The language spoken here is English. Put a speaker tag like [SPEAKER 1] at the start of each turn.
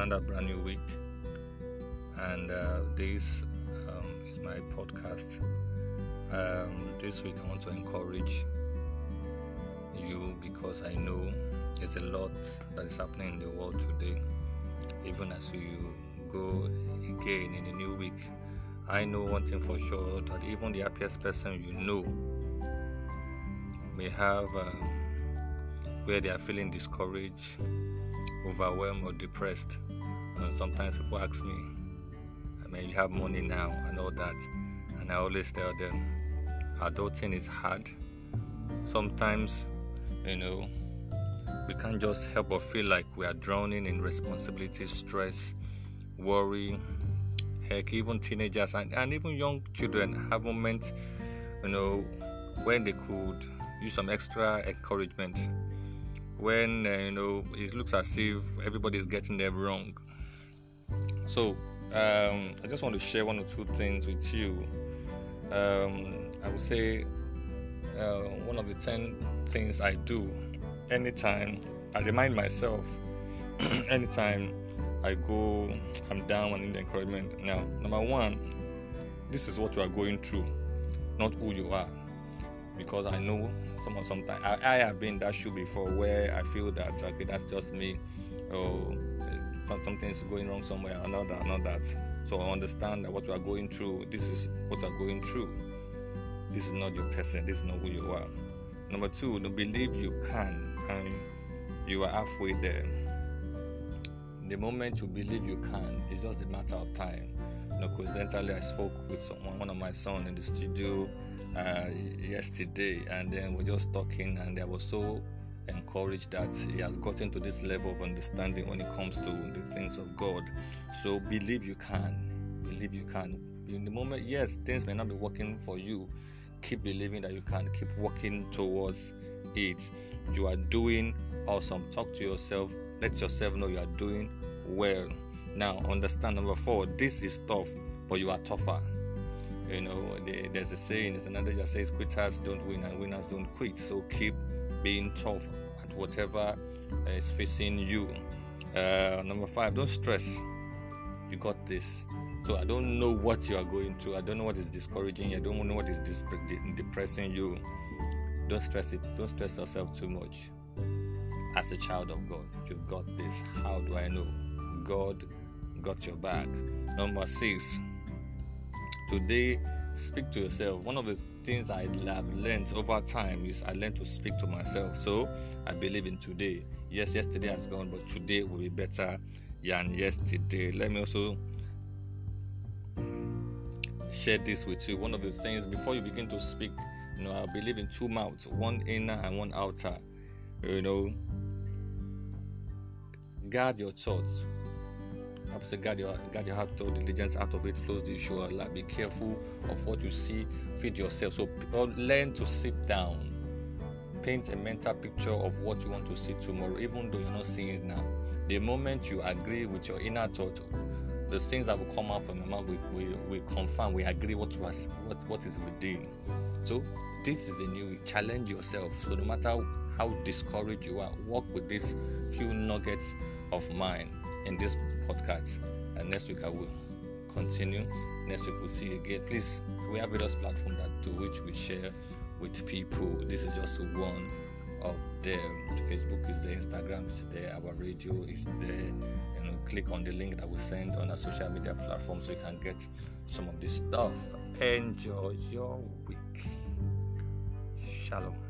[SPEAKER 1] another brand new week, and uh, this um, is my podcast. Um, this week, I want to encourage you because I know there's a lot that is happening in the world today. Even as you go again in a new week, I know one thing for sure that even the happiest person you know may have uh, where they are feeling discouraged, overwhelmed, or depressed. And sometimes people ask me, I mean, you have money now and all that. And I always tell them, adulting is hard. Sometimes, you know, we can't just help but feel like we are drowning in responsibility, stress, worry. Heck, even teenagers and, and even young children have moments, you know, when they could use some extra encouragement. When uh, you know it looks as if everybody's getting them wrong. So um, I just want to share one or two things with you. Um, I would say uh, one of the 10 things I do anytime I remind myself, anytime I go, I'm down and need encouragement. Now, number one, this is what you are going through, not who you are. Because I know some sometimes I, I have been that shoe before where I feel that okay, that's just me, or uh, something's going wrong somewhere, another, another that. So I understand that what you are going through, this is what you are going through. This is not your person, this is not who you are. Number two, to believe you can and you are halfway there. The moment you believe you can, it's just a matter of time. You know, coincidentally, I spoke with someone, one of my sons in the studio uh, yesterday, and then we're just talking, and I was so encouraged that he has gotten to this level of understanding when it comes to the things of God. So believe you can. Believe you can. In the moment, yes, things may not be working for you. Keep believing that you can. Keep working towards it. You are doing awesome. Talk to yourself. Let yourself know you are doing well. Now, understand number four. This is tough, but you are tougher. You know, there's a saying. There's another that says, "Quitters don't win, and winners don't quit." So keep being tough at whatever is facing you. Uh, number five, don't stress. You got this. So I don't know what you are going through. I don't know what is discouraging you. I don't know what is depressing you. Don't stress it. Don't stress yourself too much. As a child of God, you've got this. How do I know? God got your back. Number six. Today, speak to yourself. One of the things I have learned over time is I learned to speak to myself. So I believe in today. Yes, yesterday has gone, but today will be better than yesterday. Let me also share this with you. One of the things before you begin to speak, you know, I believe in two mouths, one inner and one outer. You know, guard your thoughts. Would say guard your guard your heart with diligence. Out of it flows the issue of life. Be careful of what you see. Feed yourself. So uh, learn to sit down. Paint a mental picture of what you want to see tomorrow, even though you're not seeing it now. The moment you agree with your inner thought, the things that will come out from your mouth, we, we, we confirm, we agree what was what what is within. So this is a new challenge yourself. So no matter how discouraged you are, work with these few nuggets of mine in this podcast. And next week I will continue. Next week we'll see you again. Please, we have various platforms that to which we share with people. This is just one of them. Facebook is there, Instagram is there, our radio is there. You know, click on the link that we send on our social media platform so you can get some of this stuff. Enjoy your week. Shalom.